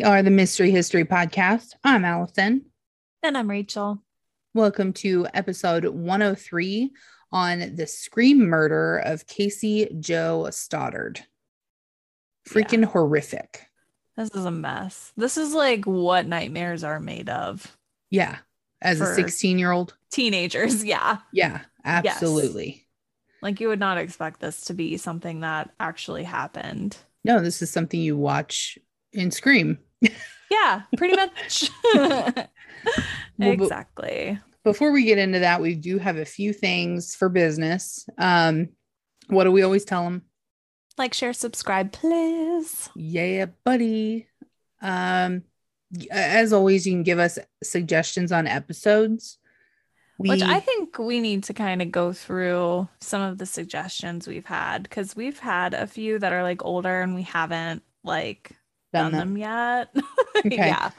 We are the Mystery History Podcast. I'm Allison. And I'm Rachel. Welcome to episode 103 on the scream murder of Casey Jo Stoddard. Freaking yeah. horrific. This is a mess. This is like what nightmares are made of. Yeah. As a 16 year old, teenagers. Yeah. Yeah. Absolutely. Yes. Like you would not expect this to be something that actually happened. No, this is something you watch in Scream. Yeah, pretty much. exactly. Before we get into that, we do have a few things for business. Um, what do we always tell them? Like, share, subscribe, please. Yeah, buddy. Um, as always, you can give us suggestions on episodes. We, Which I think we need to kind of go through some of the suggestions we've had because we've had a few that are like older and we haven't like done, done them. yet. okay. Yeah.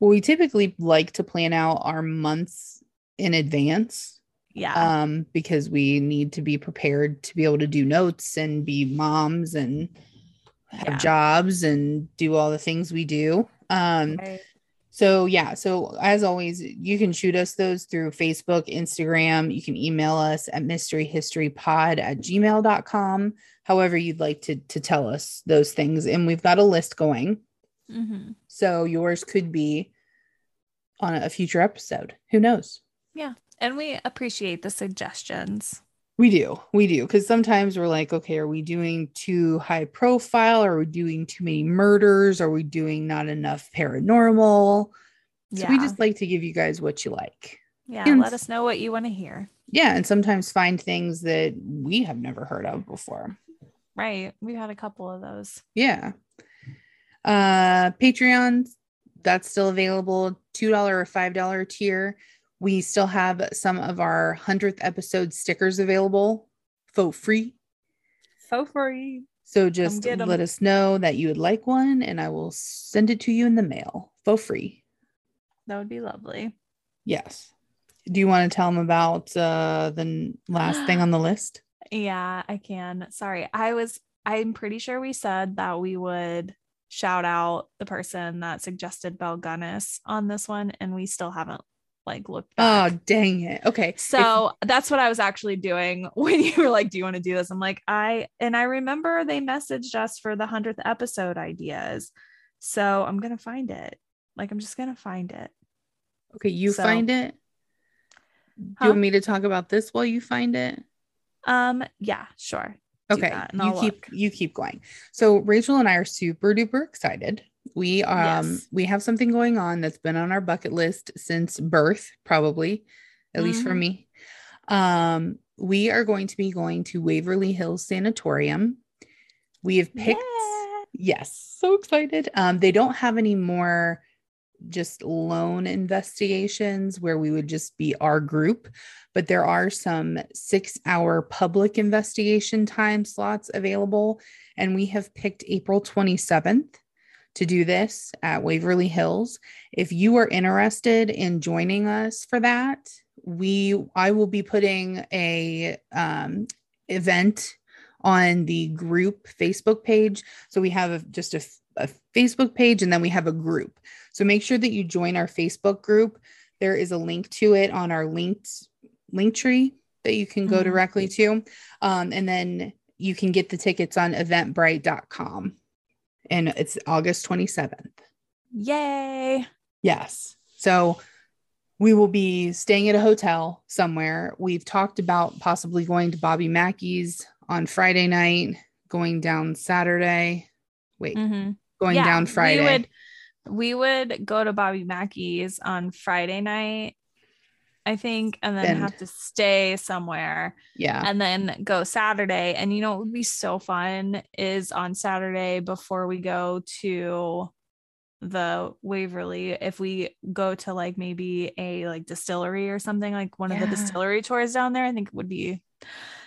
Well, we typically like to plan out our months in advance. Yeah. Um, because we need to be prepared to be able to do notes and be moms and have yeah. jobs and do all the things we do. Um, right. So, yeah. So, as always, you can shoot us those through Facebook, Instagram. You can email us at mysteryhistorypod at gmail.com. However, you'd like to, to tell us those things. And we've got a list going. Mm-hmm. So, yours could be on a future episode. Who knows? Yeah. And we appreciate the suggestions. We do. We do. Because sometimes we're like, okay, are we doing too high profile? Are we doing too many murders? Are we doing not enough paranormal? So yeah. we just like to give you guys what you like. Yeah. And, let us know what you want to hear. Yeah. And sometimes find things that we have never heard of before. Right. We've had a couple of those. Yeah. Uh Patreon, that's still available. $2 or $5 tier we still have some of our 100th episode stickers available for free. For free. So just let us know that you would like one and I will send it to you in the mail for free. That would be lovely. Yes. Do you want to tell them about uh, the last thing on the list? Yeah, I can. Sorry. I was, I'm pretty sure we said that we would shout out the person that suggested Belle Gunness on this one, and we still haven't like looked back. Oh, dang it. Okay. So if- that's what I was actually doing when you were like, Do you want to do this? I'm like, I, and I remember they messaged us for the 100th episode ideas. So I'm going to find it. Like, I'm just going to find it. Okay. You so, find it. Do huh? you want me to talk about this while you find it? Um, yeah, sure. Okay. You keep, look. you keep going. So Rachel and I are super duper excited we um yes. we have something going on that's been on our bucket list since birth, probably, at mm-hmm. least for mm-hmm. me. Um, we are going to be going to Waverly Hills Sanatorium. We have picked yeah. yes, so excited. Um, they don't have any more just lone investigations where we would just be our group, but there are some six hour public investigation time slots available. And we have picked April 27th to do this at Waverly Hills. If you are interested in joining us for that, we I will be putting a um, event on the group Facebook page. So we have just a, a Facebook page and then we have a group. So make sure that you join our Facebook group. There is a link to it on our linked link tree that you can go mm-hmm. directly to. Um, and then you can get the tickets on eventbrite.com and it's August 27th. Yay. Yes. So we will be staying at a hotel somewhere. We've talked about possibly going to Bobby Mackey's on Friday night, going down Saturday. Wait, mm-hmm. going yeah, down Friday. We would, we would go to Bobby Mackey's on Friday night I think, and then Bend. have to stay somewhere. Yeah. And then go Saturday. And you know, it would be so fun is on Saturday before we go to the Waverly, if we go to like maybe a like distillery or something, like one yeah. of the distillery tours down there, I think it would be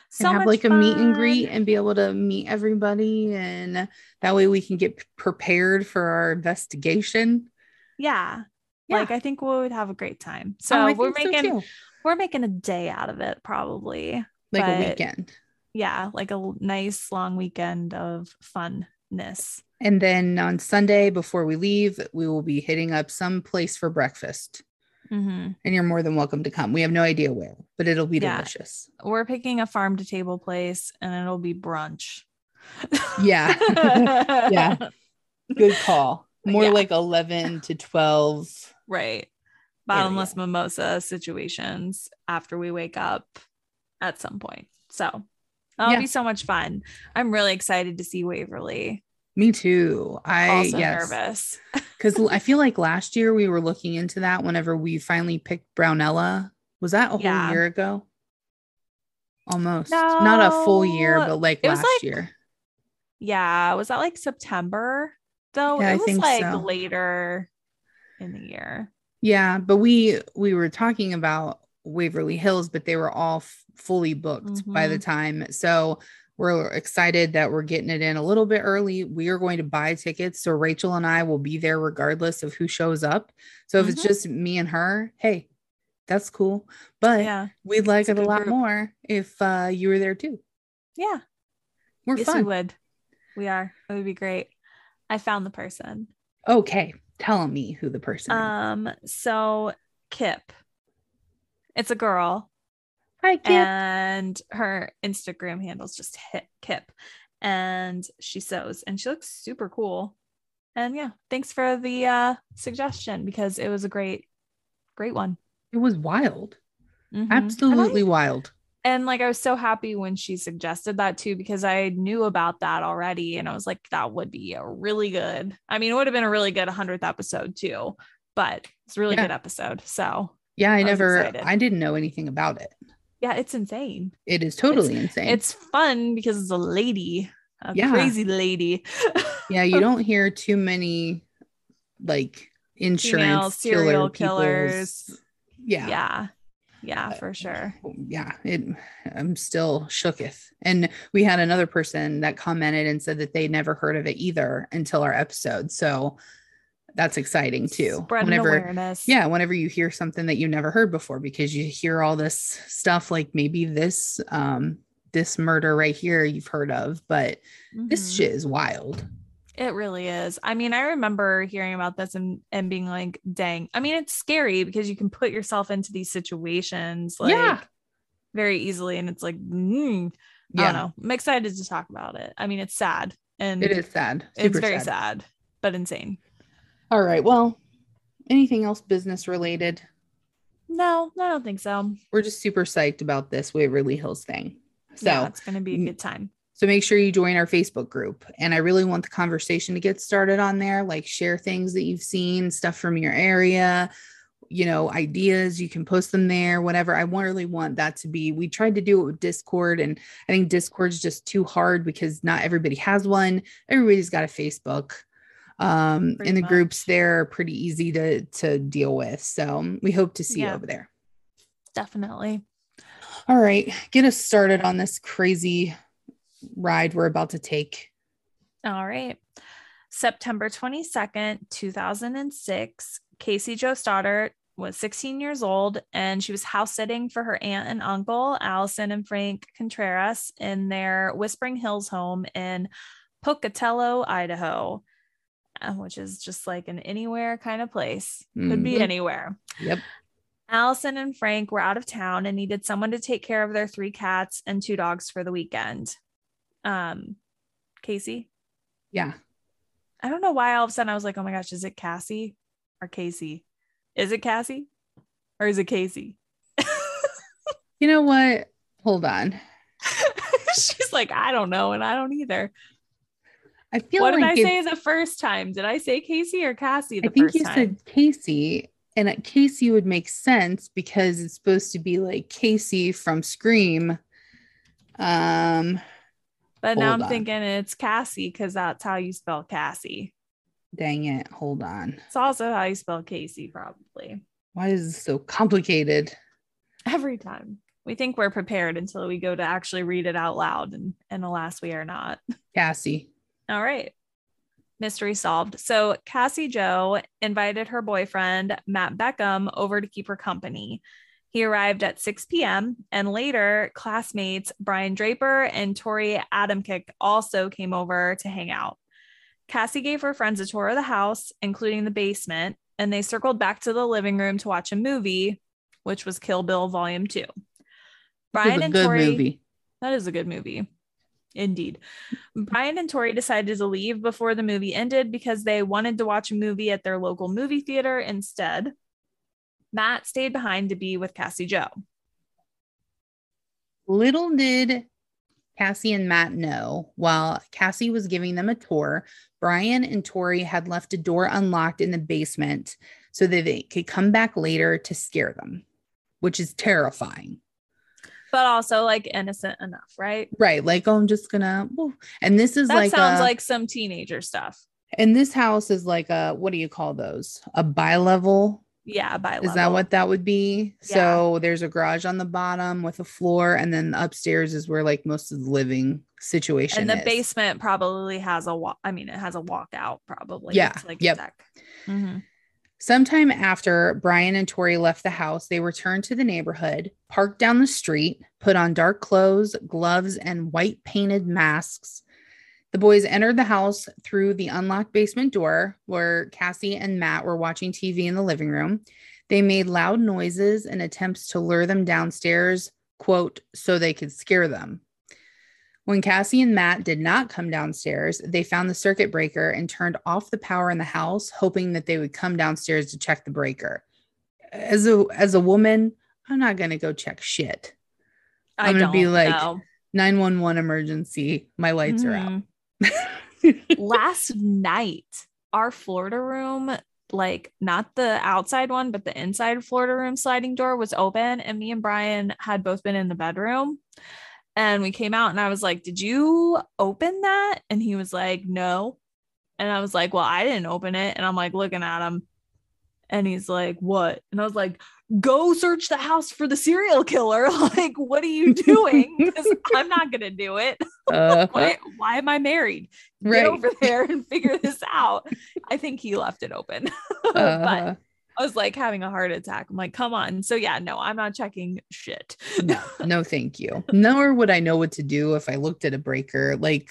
so and have like fun. a meet and greet and be able to meet everybody and that way we can get prepared for our investigation yeah yeah. Like I think we would have a great time. Oh, so oh, we're making so we're making a day out of it probably. Like but, a weekend. Yeah, like a nice long weekend of funness. And then on Sunday, before we leave, we will be hitting up some place for breakfast. Mm-hmm. And you're more than welcome to come. We have no idea where, but it'll be Yeah. delicious. We're picking a farm to table place and it'll be brunch. Yeah. Yeah. Good call. More Yeah. like 11 to 12. Right. Bottomless mimosa situations after we wake up at some point. So that'll Yeah. be so much fun. I'm really excited to see Waverly. Me too. I Also yes. nervous. Because I feel like last year we were looking into that whenever we finally picked Brownella. Was that a whole Yeah. year ago? Almost. Not a full year, but like last like- year. Yeah. Was that like September though? Yeah, it was like so. later in the year. Yeah, but we we were talking about Waverly Hills, but they were all f- fully booked by the Mhm. time. So we're excited that we're getting it in a little bit early. We are going to buy tickets, so Rachel and I will be there regardless of who shows up. So if it's Mhm. just me and her, hey, that's cool. But Yeah. we'd like It's it a lot group. more if uh, you were there too. Yeah. We're yes, we would. We are. It would be great. I found the person. Okay, tell me who the person is. Um, so Kip. It's a girl. Hi, Kip. and her Instagram handle's just hit Kip, and she sews, and she looks super cool. And yeah, thanks for the uh, suggestion because it was a great, great one. it was wild. Mhm. Absolutely And, wild. And like I was so happy when she suggested that too because I knew about that already, and I was like, that would be a really good. I mean, it would have been a really good hundredth episode too, but it's a really Yeah. good episode. So Yeah, I I never excited. I didn't know anything about it. Yeah, it's insane. It is totally insane. It's fun because it's a lady, a Yeah. crazy lady. yeah, you don't hear too many like insurance serial killer people's- killers. Yeah, yeah, Yeah. Yeah, for sure. Oh, yeah, it. I'm still shooketh. And we had another person that commented and said that they never heard of it either until our episode. So that's exciting too. Spreading whenever, awareness. yeah, whenever you hear something that you never heard before, because you hear all this stuff like maybe this um this murder right here you've heard of, but this Mhm. shit is wild. It really is. I mean, I remember hearing about this and, and being like, dang. I mean, it's scary because you can put yourself into these situations like Yeah. very easily. And it's like, mm, I Yeah, don't know. I'm excited to talk about it. I mean, it's sad and it is sad. it's Super very sad. but insane. All right. Well, anything else business related? No, I don't think so. We're just super psyched about this Waverly Hills thing. So, yeah, it's going to be a good time. so make sure you join our Facebook group. And I really want the conversation to get started on there. Like share things that you've seen, stuff from your area, you know, ideas. You can post them there, whatever. I really want that to be. We tried to do it with Discord, and I think Discord's just too hard because not everybody has one. Everybody's got a Facebook. Um, Pretty and the groups much. there are pretty easy to to deal with. So we hope to see you over there. Definitely. All right, get us started on this crazy ride we're about to take. All right. September 22nd, 2006, Casey Jo Stoddard was 16 years old and she was house sitting for her aunt and uncle, Allison and Frank Contreras, in their Whispering Hills home in Pocatello, Idaho, which is just like an anywhere kind of place. Could be Mhm. anywhere. Yep. Allison and Frank were out of town and needed someone to take care of their three cats and two dogs for the weekend. Um, Casey, Yeah. I don't know why all of a sudden I was like, oh my gosh, is it Cassie or Casey? Is it Cassie or is it Casey? You know what? Hold on. She's like, I don't know, and I don't either. I feel what did I say the first time? Did I say Casey or Cassie the I think you time? said Casey, and Casey would make sense because it's supposed to be like Casey from Scream. Um, but now I'm on. thinking it's Cassie because that's how you spell Cassie. dang it. Hold on. It's also how you spell Casey, probably. Why is this so complicated? Every time. We think we're prepared until we go to actually read it out loud, and, and alas, we are not. Cassie. All right. Mystery solved. So Cassie Jo invited her boyfriend, Matt Beckham, over to keep her company. He arrived at 6 p.m. and later classmates Brian Draper and Torey Adamcik also came over to hang out. Cassie gave her friends a tour of the house, including the basement, and they circled back to the living room to watch a movie, which was Kill Bill Volume 2. Brian and Torey. Movie. That is a good movie. Indeed. Brian and Torey decided to leave before the movie ended because they wanted to watch a movie at their local movie theater instead. Matt stayed behind to be with Cassie Jo. Little did Cassie and Matt know while Cassie was giving them a tour, Brian and Torey had left a door unlocked in the basement so that they could come back later to scare them, which is terrifying but also like innocent enough, right? Right. Like, oh, I'm just gonna. And this is that like sounds a, like some teenager stuff. And this house is like a what do you call those? A bi-level. Yeah, bi-level. Is that what that would be? Yeah. So there's a garage on the bottom with a floor, and then upstairs is where like most of the living situation. And the is. basement probably has a walk. I mean, it has a walkout probably. Yeah. It's like yep. Mm-hmm. Sometime after Brian and Torey left the house, they returned to the neighborhood, parked down the street, put on dark clothes, gloves, and white painted masks. The boys entered the house through the unlocked basement door where Cassie and Matt were watching TV in the living room. They made loud noises and attempts to lure them downstairs, quote, so they could scare them. When Cassie and Matt did not come downstairs, they found the circuit breaker and turned off the power in the house, hoping that they would come downstairs to check the breaker. As a as a woman, I'm not gonna go check shit. I'm gonna be like 911 emergency. My lights mm-hmm. are out. Mm-hmm. Last night, our Florida room, like not the outside one, but the inside Florida room sliding door was open, and me and Brian had both been in the bedroom and we came out and I was like, Did you open that? And he was like, No. And I was like, Well, I didn't open it. And I'm like looking at him. And he's like, What? And I was like, Go search the house for the serial killer. like, what are you doing? Because I'm not going to do it. Uh, why, why, am I married? Get right. over there and figure this out. I think he left it open. Uh, but I was like having a heart attack. I'm like, come on. So yeah, no, I'm not checking shit. no, no, thank you. Nor would I know what to do if I looked at a breaker. Like,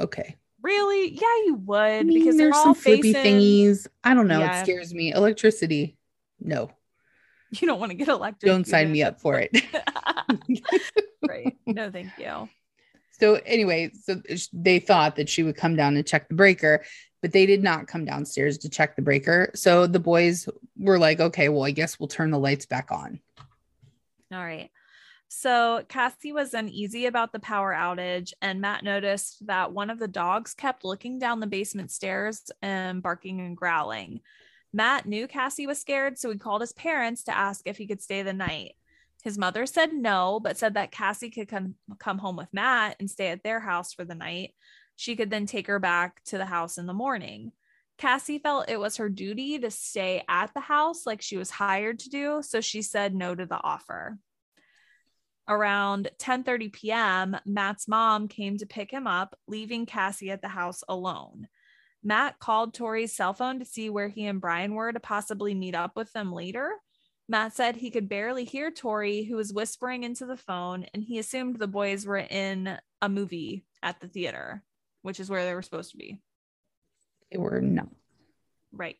okay. Really? Yeah, you would I mean, because there's some flippy facing... thingies. I don't know. Yeah. It scares me. Electricity. No. You don't want to get electric. Don't sign me up for it. right. No, thank you. So anyway, so they thought that she would come down and check the breaker but they did not come downstairs to check the breaker. So the boys were like, okay, well, I guess we'll turn the lights back on. All right. So Cassie was uneasy about the power outage, and Matt noticed that one of the dogs kept looking down the basement stairs and barking and growling. Matt knew Cassie was scared, so he called his parents to ask if he could stay the night. His mother said no, but said that Cassie could come, come home with Matt and stay at their house for the night she could then take her back to the house in the morning. Cassie felt it was her duty to stay at the house like she was hired to do, so she said no to the offer. Around 10:30 p.m., Matt's mom came to pick him up, leaving Cassie at the house alone. Matt called Torey's cell phone to see where he and Brian were to possibly meet up with them later. Matt said he could barely hear Torey, who was whispering into the phone, and he assumed the boys were in a movie at the theater which is where they were supposed to be. They were not. Right.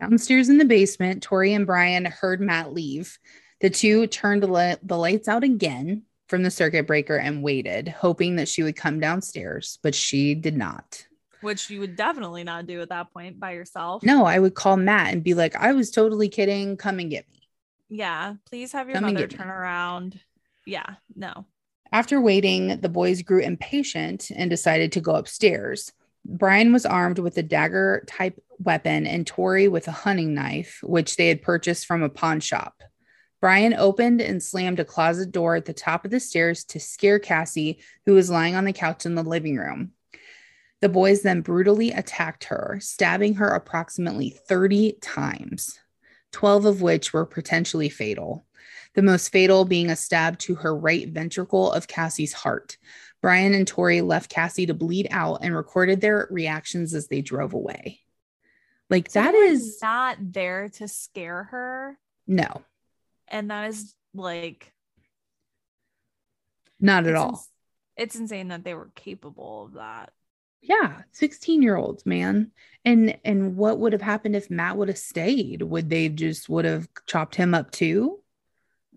Downstairs in the basement, Torey and Brian heard Matt leave. The two turned the lights out again from the circuit breaker and waited, hoping that she would come downstairs, but she did not. Which you would definitely not do at that point by yourself. No, I would call Matt and be like, I was totally kidding. Come and get me. Yeah. Please have your come mother turn me. around. Yeah. No. After waiting, the boys grew impatient and decided to go upstairs. Brian was armed with a dagger type weapon and Torey with a hunting knife, which they had purchased from a pawn shop. Brian opened and slammed a closet door at the top of the stairs to scare Cassie, who was lying on the couch in the living room. The boys then brutally attacked her, stabbing her approximately 30 times, 12 of which were potentially fatal the most fatal being a stab to her right ventricle of Cassie's heart. Brian and Torey left Cassie to bleed out and recorded their reactions as they drove away. Like so that is not there to scare her. No. And that is like not at all. Ins- it's insane that they were capable of that. Yeah, 16 year olds, man. And and what would have happened if Matt would have stayed? Would they just would have chopped him up too?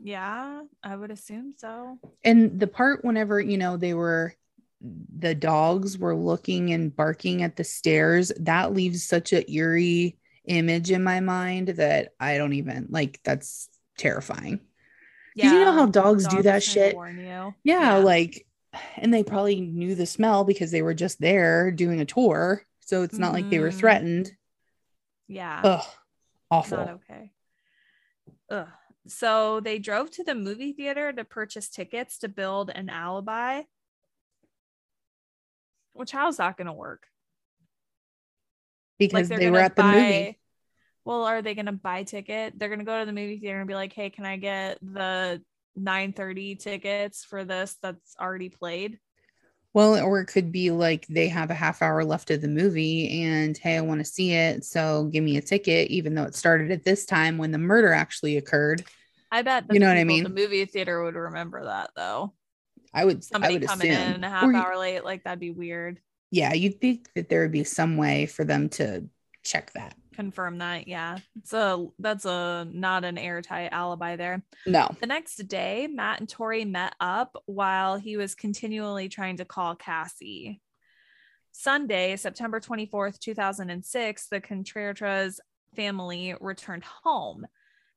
Yeah, I would assume so. And the part whenever, you know, they were the dogs were looking and barking at the stairs, that leaves such a eerie image in my mind that I don't even like that's terrifying. Yeah. You know how dogs, dogs do that shit? Yeah, yeah, like and they probably knew the smell because they were just there doing a tour. So it's not mm-hmm. like they were mm-hmm. threatened. Yeah. Ugh. Awful. Not okay. Ugh. So they drove to the movie theater to purchase tickets to build an alibi. Which how's that gonna work? Because like they were at the buy, movie. Well, are they gonna buy ticket? They're gonna go to the movie theater and be like, hey, can I get the 9:30 tickets for this that's already played. Well, or it could be like they have a half hour left of the movie and hey, I want to see it, so give me a ticket even though it started at this time when the murder actually occurred. I bet you know what I mean. The movie theater would remember that though. I would somebody I would coming assume. in a half or, hour late, like that'd be weird. Yeah, you'd think that there would be some way for them to check that confirm that. Yeah. It's a that's a not an airtight alibi there. No. The next day, Matt and Torey met up while he was continually trying to call Cassie. Sunday, September 24th, 2006, the Contreras family returned home.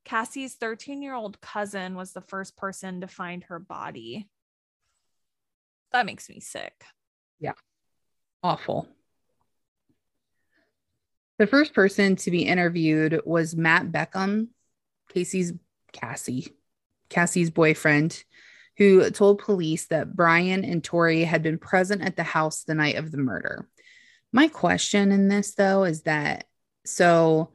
Cassie's 13 year old cousin was the first person to find her body. That makes me sick. Yeah. Awful. The first person to be interviewed was Matt Beckham, Casey's Cassie, Cassie's boyfriend, who told police that Brian and Torey had been present at the house the night of the murder. My question in this, though, is that so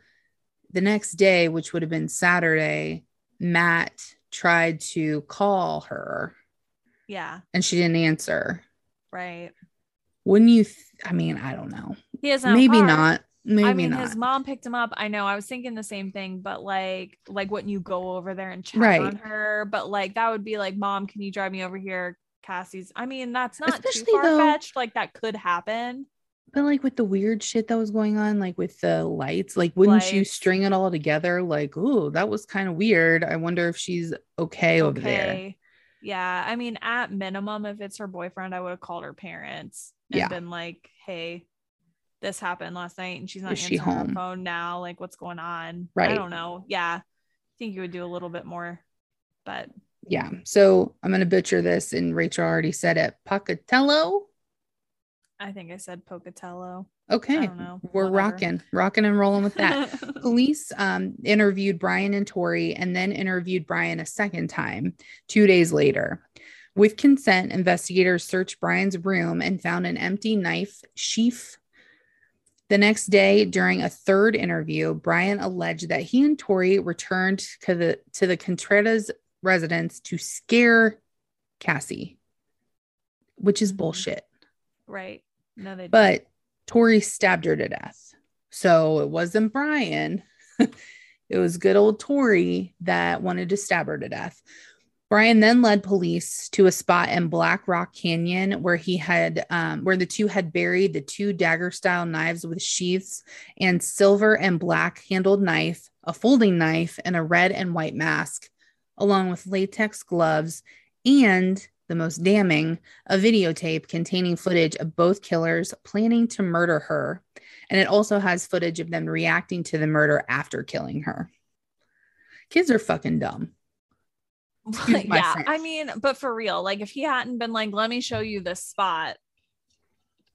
the next day, which would have been Saturday, Matt tried to call her. Yeah. And she didn't answer. Right. Wouldn't you? Th- I mean, I don't know. He has maybe not. Maybe I mean, not. his mom picked him up. I know. I was thinking the same thing, but like, like wouldn't you go over there and check right. on her? But like, that would be like, mom, can you drive me over here? Cassie's. I mean, that's not Especially too far fetched. Like that could happen. But like with the weird shit that was going on, like with the lights, like wouldn't lights. you string it all together? Like, oh, that was kind of weird. I wonder if she's okay, okay over there. Yeah. I mean, at minimum, if it's her boyfriend, I would have called her parents and yeah. been like, hey, this happened last night and she's not Is answering she home? her phone now. Like, what's going on? Right. I don't know. Yeah. I think you would do a little bit more, but yeah. So I'm going to butcher this. And Rachel already said it. Pocatello. I think I said Pocatello. Okay. We're Whatever. rocking, rocking and rolling with that. Police um, interviewed Brian and Torey and then interviewed Brian a second time two days later. With consent, investigators searched Brian's room and found an empty knife sheath the next day, during a third interview, Brian alleged that he and Torey returned to the to the Contreras residence to scare Cassie, which is mm-hmm. bullshit. Right. No, they but Torey stabbed her to death. So it wasn't Brian. it was good old Torey that wanted to stab her to death. Brian then led police to a spot in Black Rock Canyon where he had um, where the two had buried the two dagger style knives with sheaths and silver and black handled knife, a folding knife, and a red and white mask, along with latex gloves and the most damning, a videotape containing footage of both killers planning to murder her. And it also has footage of them reacting to the murder after killing her. Kids are fucking dumb. yeah, I mean, but for real, like if he hadn't been like, let me show you this spot,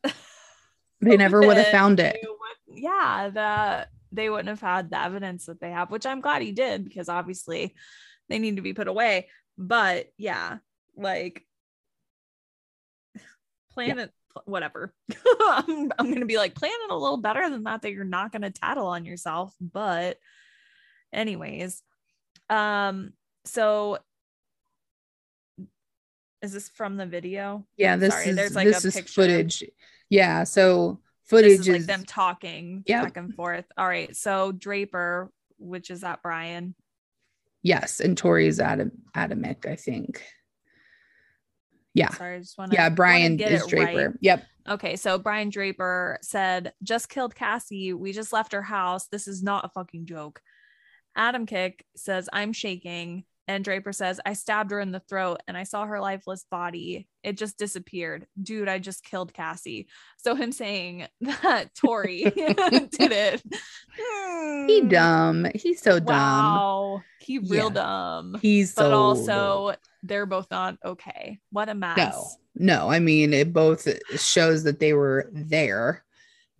they never would have found it. Would, yeah, that they wouldn't have had the evidence that they have, which I'm glad he did because obviously they need to be put away. But yeah, like plan yeah. it, whatever. I'm, I'm gonna be like, plan it a little better than that, that you're not gonna tattle on yourself. But, anyways, um, so is this from the video? Yeah, this Sorry, is there's like this is picture. footage. Yeah, so footage is, is, like them talking back and forth. All right, so Draper, which is that Brian? Yes, and Torey's Adam Adamic, I think. Yeah. Sorry, I just want to. Yeah, Brian is Draper. Right. Yep. Okay, so Brian Draper said, "Just killed Cassie. We just left her house. This is not a fucking joke." Adam Kick says, "I'm shaking." And Draper says, I stabbed her in the throat and I saw her lifeless body. It just disappeared. Dude, I just killed Cassie. So him saying that Torey did it. He hmm. dumb. He's so dumb. Wow. He real yeah. dumb. He's but so also dumb. they're both not okay. What a mess. No, no. I mean, it both shows that they were there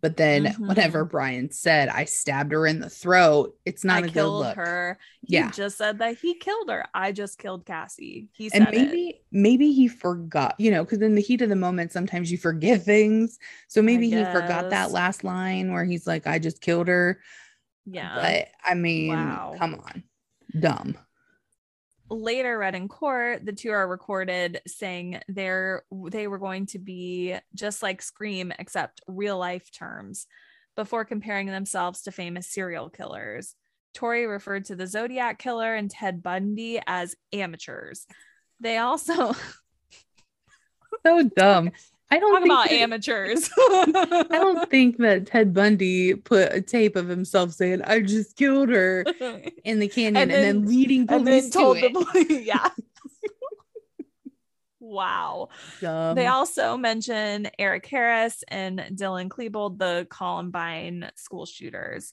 but then mm-hmm. whenever Brian said I stabbed her in the throat, it's not I a good look. Her. He yeah. just said that he killed her. I just killed Cassie. He said and maybe it. maybe he forgot, you know, because in the heat of the moment, sometimes you forget things. So maybe he forgot that last line where he's like, I just killed her. Yeah. But I mean, wow. come on. Dumb later read in court the two are recorded saying they're they were going to be just like scream except real life terms before comparing themselves to famous serial killers. Torey referred to the zodiac killer and ted bundy as amateurs. They also so dumb I don't talk about that, amateurs. I don't think that Ted Bundy put a tape of himself saying, "I just killed her" in the canyon, and then, and then leading police and then told to it. The police, yeah. wow. Dumb. They also mention Eric Harris and Dylan Klebold, the Columbine school shooters.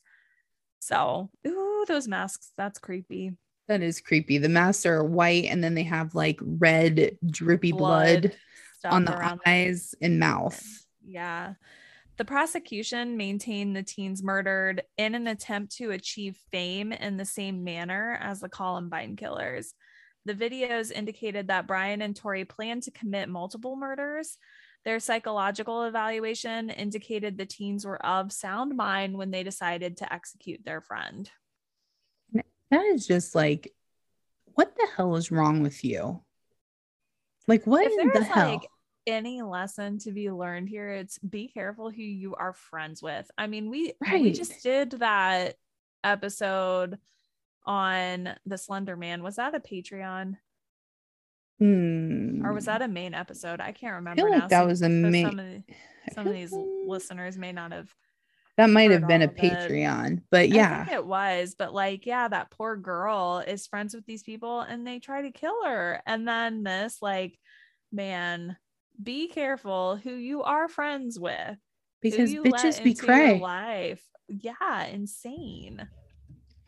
So, ooh, those masks. That's creepy. That is creepy. The masks are white, and then they have like red, drippy blood. blood stuff on the eyes and mouth. Yeah. The prosecution maintained the teens murdered in an attempt to achieve fame in the same manner as the Columbine killers. The videos indicated that Brian and Torey planned to commit multiple murders. Their psychological evaluation indicated the teens were of sound mind when they decided to execute their friend. That is just like, what the hell is wrong with you? Like, what if the hell? Like any lesson to be learned here, it's be careful who you are friends with. I mean, we right. we just did that episode on the Slender Man. Was that a Patreon? Hmm. Or was that a main episode? I can't remember. I feel like that was a main. Some of, the, some of these listeners may not have. That might have been a Patreon, it. but yeah, it was. But like, yeah, that poor girl is friends with these people, and they try to kill her. And then this, like, man, be careful who you are friends with because bitches be cray life yeah insane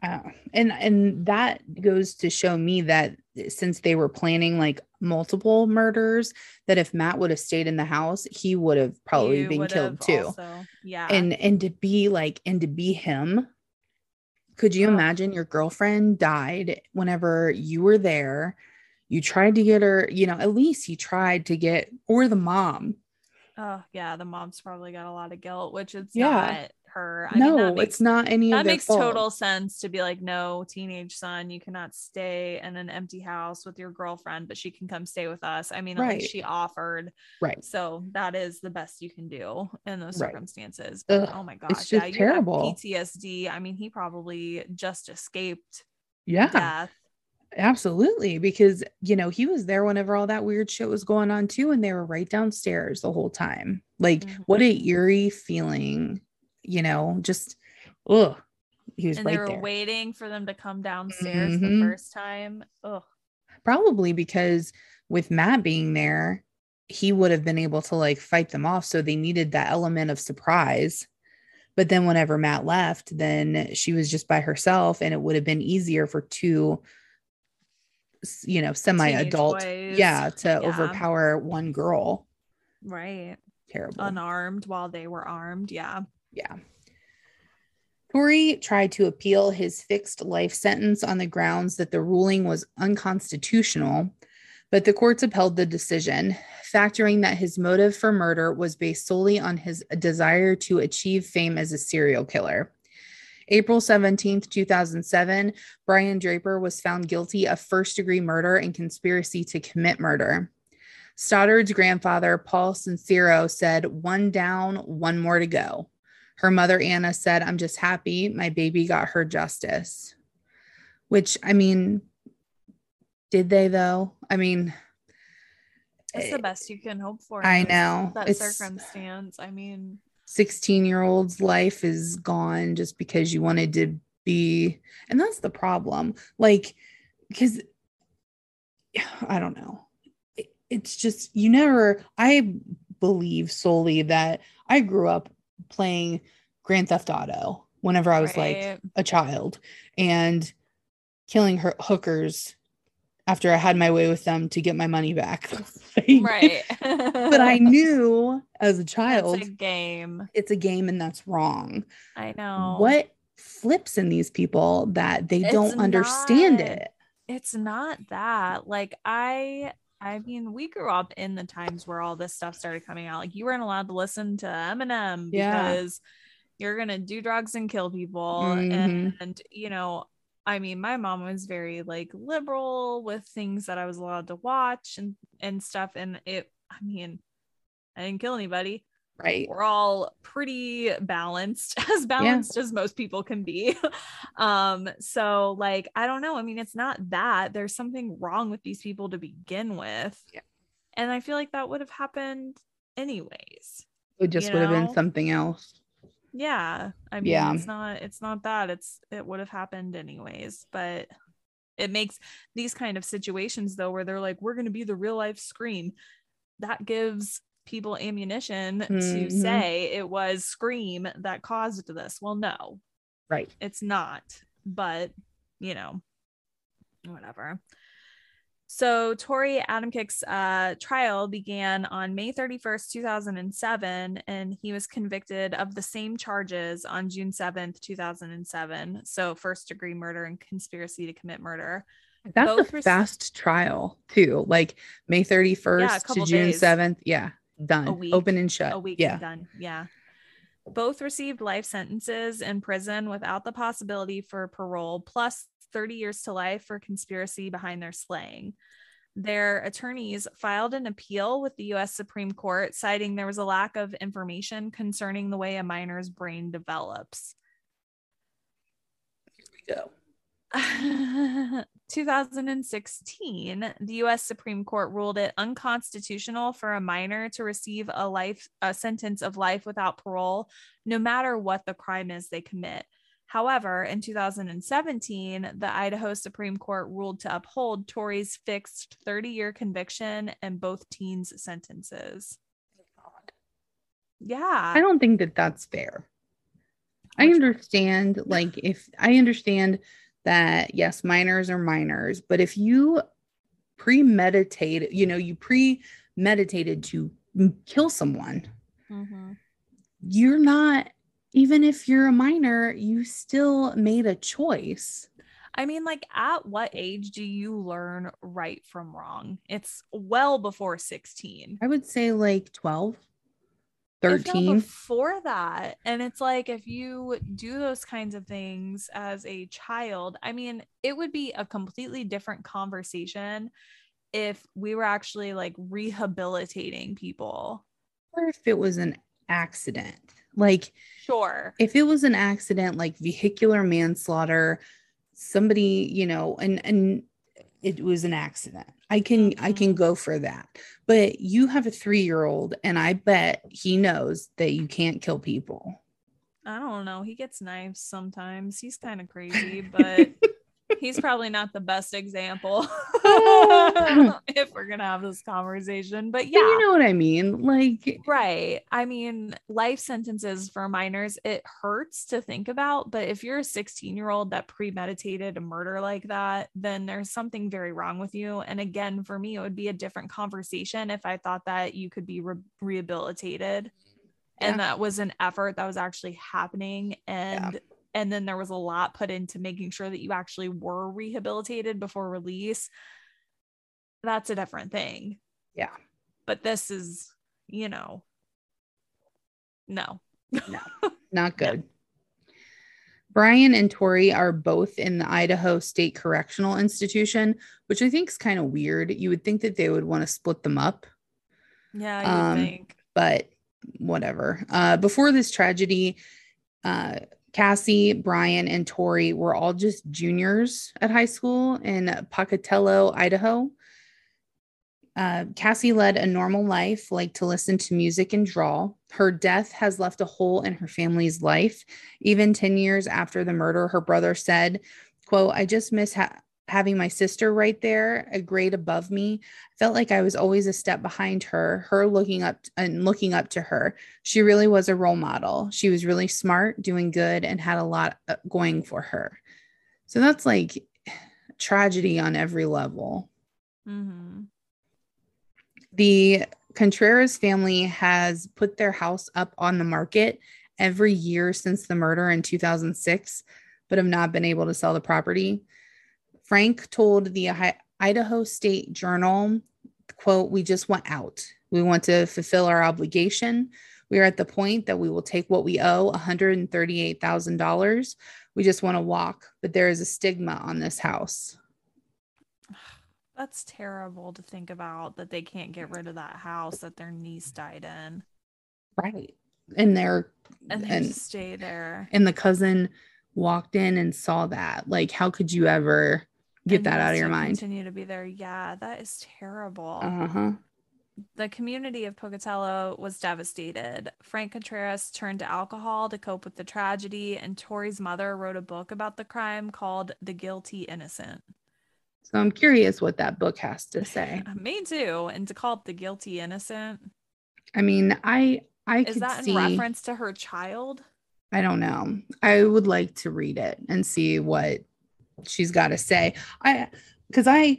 uh, and and that goes to show me that since they were planning like multiple murders that if matt would have stayed in the house he would have probably been killed too also, yeah and and to be like and to be him could you oh. imagine your girlfriend died whenever you were there you tried to get her, you know, at least he tried to get, or the mom. Oh, yeah. The mom's probably got a lot of guilt, which is yeah. not her. I no, mean, makes, it's not any that makes fault. total sense to be like, no, teenage son, you cannot stay in an empty house with your girlfriend, but she can come stay with us. I mean, right. she offered. Right. So that is the best you can do in those right. circumstances. But, oh my gosh. It's just yeah, terrible. PTSD. I mean, he probably just escaped yeah. death Absolutely. Because, you know, he was there whenever all that weird shit was going on too. And they were right downstairs the whole time. Like, mm-hmm. what a eerie feeling, you know, just, ugh. He was and right they were there. waiting for them to come downstairs mm-hmm. the first time. Ugh. Probably because with Matt being there, he would have been able to like fight them off. So they needed that element of surprise. But then whenever Matt left, then she was just by herself and it would have been easier for two you know semi-adult yeah to yeah. overpower one girl right terrible unarmed while they were armed yeah yeah Torey tried to appeal his fixed life sentence on the grounds that the ruling was unconstitutional, but the courts upheld the decision, factoring that his motive for murder was based solely on his desire to achieve fame as a serial killer. April 17, 2007, Brian Draper was found guilty of first degree murder and conspiracy to commit murder. Stoddard's grandfather, Paul Sincero, said, One down, one more to go. Her mother, Anna, said, I'm just happy my baby got her justice. Which, I mean, did they though? I mean, It's the eh, best you can hope for. I know. That it's, circumstance. I mean, 16 year old's life is gone just because you wanted to be, and that's the problem. Like, because I don't know. It, it's just, you never, I believe solely that I grew up playing Grand Theft Auto whenever I was right. like a child and killing her hookers after I had my way with them to get my money back. like, right. but I knew as a child it's a game. It's a game and that's wrong. I know. What flips in these people that they it's don't understand not, it? It's not that. Like I I mean, we grew up in the times where all this stuff started coming out. Like you weren't allowed to listen to Eminem yeah. because you're gonna do drugs and kill people. Mm-hmm. And, and you know, I mean, my mom was very like liberal with things that I was allowed to watch and and stuff. And it, I mean, I didn't kill anybody. Right. We're all pretty balanced, as balanced yeah. as most people can be. um, so like, I don't know. I mean, it's not that there's something wrong with these people to begin with. Yeah. And I feel like that would have happened anyways. It just would know? have been something else yeah i mean yeah. it's not it's not that it's it would have happened anyways but it makes these kind of situations though where they're like we're going to be the real life screen that gives people ammunition mm-hmm. to say it was scream that caused this well no right it's not but you know whatever so Torey Adamcik's uh, trial began on May 31st, 2007, and he was convicted of the same charges on June 7th, 2007. So first degree murder and conspiracy to commit murder. That's Both a fast trial too. Like May 31st yeah, to June days. 7th. Yeah, done. Week, Open and shut. A week yeah. done. Yeah. Both received life sentences in prison without the possibility for parole, plus 30 years to life for conspiracy behind their slaying. Their attorneys filed an appeal with the US Supreme Court, citing there was a lack of information concerning the way a minor's brain develops. Here we go. 2016, the US Supreme Court ruled it unconstitutional for a minor to receive a life a sentence of life without parole no matter what the crime is they commit. However, in 2017, the Idaho Supreme Court ruled to uphold Torey's fixed 30 year conviction and both teens' sentences. Yeah. I don't think that that's fair. I understand, like, if I understand that, yes, minors are minors, but if you premeditate, you know, you premeditated to kill someone, mm-hmm. you're not even if you're a minor, you still made a choice. I mean, like, at what age do you learn right from wrong? It's well before 16. I would say like 12, 13. Before that. And it's like, if you do those kinds of things as a child, I mean, it would be a completely different conversation if we were actually like rehabilitating people. Or if it was an accident. Like, sure. If it was an accident, like vehicular manslaughter, somebody, you know, and, and, it was an accident. I can mm-hmm. I can go for that. But you have a 3-year-old and I bet he knows that you can't kill people. I don't know. He gets knives sometimes. He's kind of crazy, but he's probably not the best example if we're gonna have this conversation but yeah you know what i mean like right. I mean life sentences for minors it hurts to think about but if you're a 16 year old that premeditated a murder like that then there's something very wrong with you. And again for me it would be a different conversation if i thought that you could be re- rehabilitated. Yeah. and that was an effort that was actually happening. And yeah and then there was a lot put into making sure that you actually were rehabilitated before release that's a different thing yeah but this is you know no no not good no. Brian and Torey are both in the Idaho State Correctional Institution, which I think is kind of weird. You would think that they would want to split them up. Yeah, I um, think. But whatever. Uh, before this tragedy, uh, Cassie, Brian, and Torey were all just juniors at high school in Pocatello, Idaho. Uh, Cassie led a normal life, like to listen to music and draw. Her death has left a hole in her family's life. Even 10 years after the murder, her brother said, quote, I just miss ha- having my sister right there, a grade above me. I felt like I was always a step behind her, her looking up and looking up to her. She really was a role model. She was really smart, doing good, and had a lot uh, going for her. So that's like tragedy on every level. Mm-hmm. The Contreras family has put their house up on the market every year since the murder in 2006, but have not been able to sell the property. Frank told the Idaho State Journal, quote, we just want out. We want to fulfill our obligation. We are at the point that we will take what we owe, $138,000. We just want to walk, but there is a stigma on this house. That's terrible to think about that they can't get rid of that house that their niece died in. Right. And they're and they and, stay there. And the cousin walked in and saw that. Like, how could you ever get that out of your mind? Continue to be there. Yeah, that is terrible. Uh-huh. The community of Pocatello was devastated. Frank Contreras turned to alcohol to cope with the tragedy, and Torey's mother wrote a book about the crime called The Guilty Innocent. So I'm curious what that book has to say. Me too. And to call it the guilty innocent. I mean, I I is that in reference to her child? I don't know. I would like to read it and see what she's got to say. I because I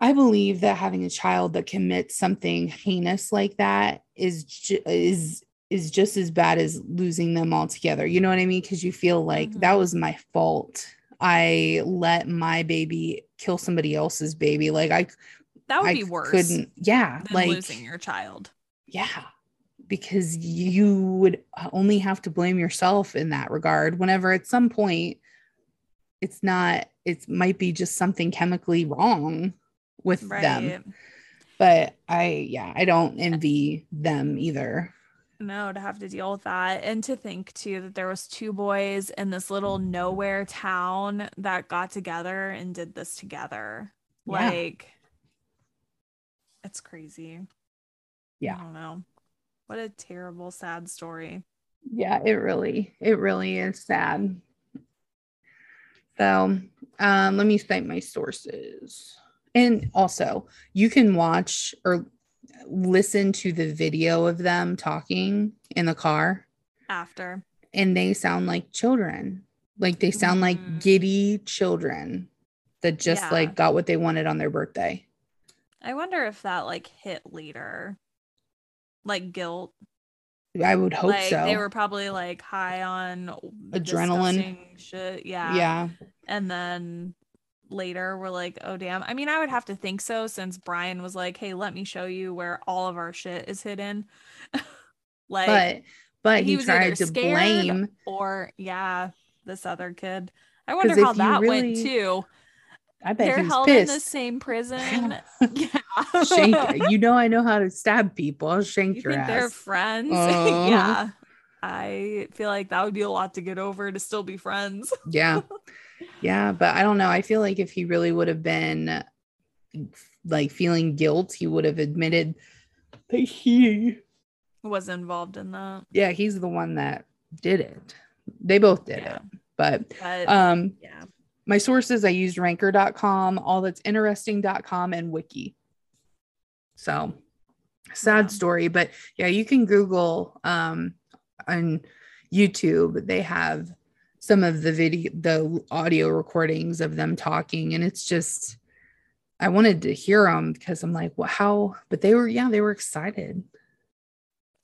I believe that having a child that commits something heinous like that is ju- is is just as bad as losing them altogether. You know what I mean? Because you feel like mm-hmm. that was my fault I let my baby kill somebody else's baby. Like I that would I be worse. Couldn't yeah, like losing your child. Yeah. Because you would only have to blame yourself in that regard whenever at some point it's not it might be just something chemically wrong with right. them. But I yeah, I don't envy them either. No to have to deal with that. And to think too that there was two boys in this little nowhere town that got together and did this together. Yeah. like it's crazy. Yeah. i don't know. What a terrible sad story. Yeah it really it really is sad so um let me cite my sources. And also you can watch or listen to the video of them talking in the car. After. And they sound like children. Like they sound mm. like giddy children that just yeah. like got what they wanted on their birthday. I wonder if that like hit later. Like guilt i would hope like, so they were probably like high on adrenaline shit yeah yeah and then later we're like, oh damn. I mean, I would have to think so since Brian was like, hey, let me show you where all of our shit is hidden. like but but he, he tried to blame or yeah, this other kid. I wonder how that really, went too. I bet they're held pissed. in the same prison. yeah. shank, you know I know how to stab people. I'll shank you your think ass. They're friends. Uh, yeah. I feel like that would be a lot to get over to still be friends. yeah. Yeah, but I don't know. I feel like if he really would have been like feeling guilt, he would have admitted that he was involved in that. Yeah, he's the one that did it. They both did yeah. it. But, but um yeah. My sources I used ranker.com, all that's interesting.com and wiki. So sad yeah. story, but yeah, you can Google um on YouTube. They have some of the video the audio recordings of them talking and it's just i wanted to hear them because i'm like well how but they were yeah they were excited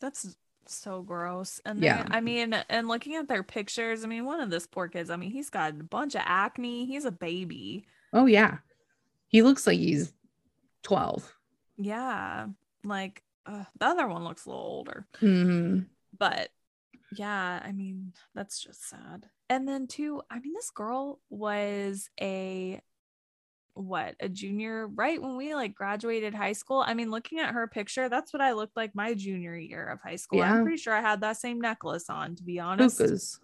that's so gross. And yeah. I mean and looking at their pictures i mean one of this poor kids i mean he's got a bunch of acne. He's a baby. Oh yeah. He looks like he's 12 yeah. Like uh, the other one looks a little older. Mm-hmm. but yeah i mean that's just sad. And then too i mean this girl was a what a junior right when we like graduated high school i mean looking at her picture that's what i looked like my junior year of high school yeah. i'm pretty sure i had that same necklace on to be oh, honest Hookahs.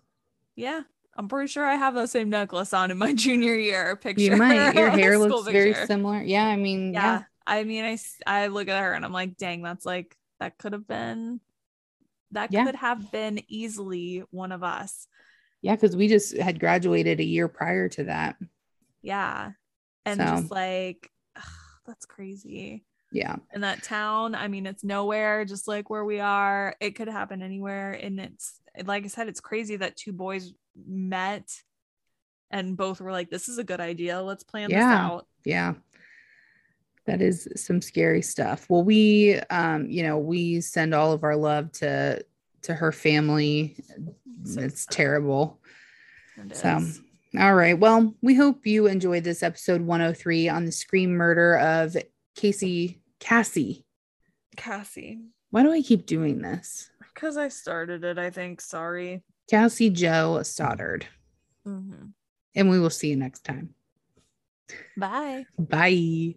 yeah i'm pretty sure i have the same necklace on in my junior year picture you might your hair looks very similar yeah i mean yeah. yeah. I mean, I I look at her and I'm like, dang, that's like that could have been that Yeah. could have been easily one of us. Yeah, because we just had graduated a year prior to that. Yeah. And So- just like ugh, that's crazy. Yeah. And that town, I mean, it's nowhere, just like where we are. It could happen anywhere. And it's like I said, it's crazy that two boys met and both were like, This is a good idea. Let's plan this Yeah. out. Yeah. That is some scary stuff. Well, we um, you know, we send all of our love to to her family. So it's terrible. It So, is. All right. Well, we hope you enjoyed this episode 103 on the scream murder of Casey Cassie. Cassie. Why do I keep doing this? Because I started it, I think. Sorry. Cassie Jo Stoddart. Mhm. And we will see you next time. Bye. Bye.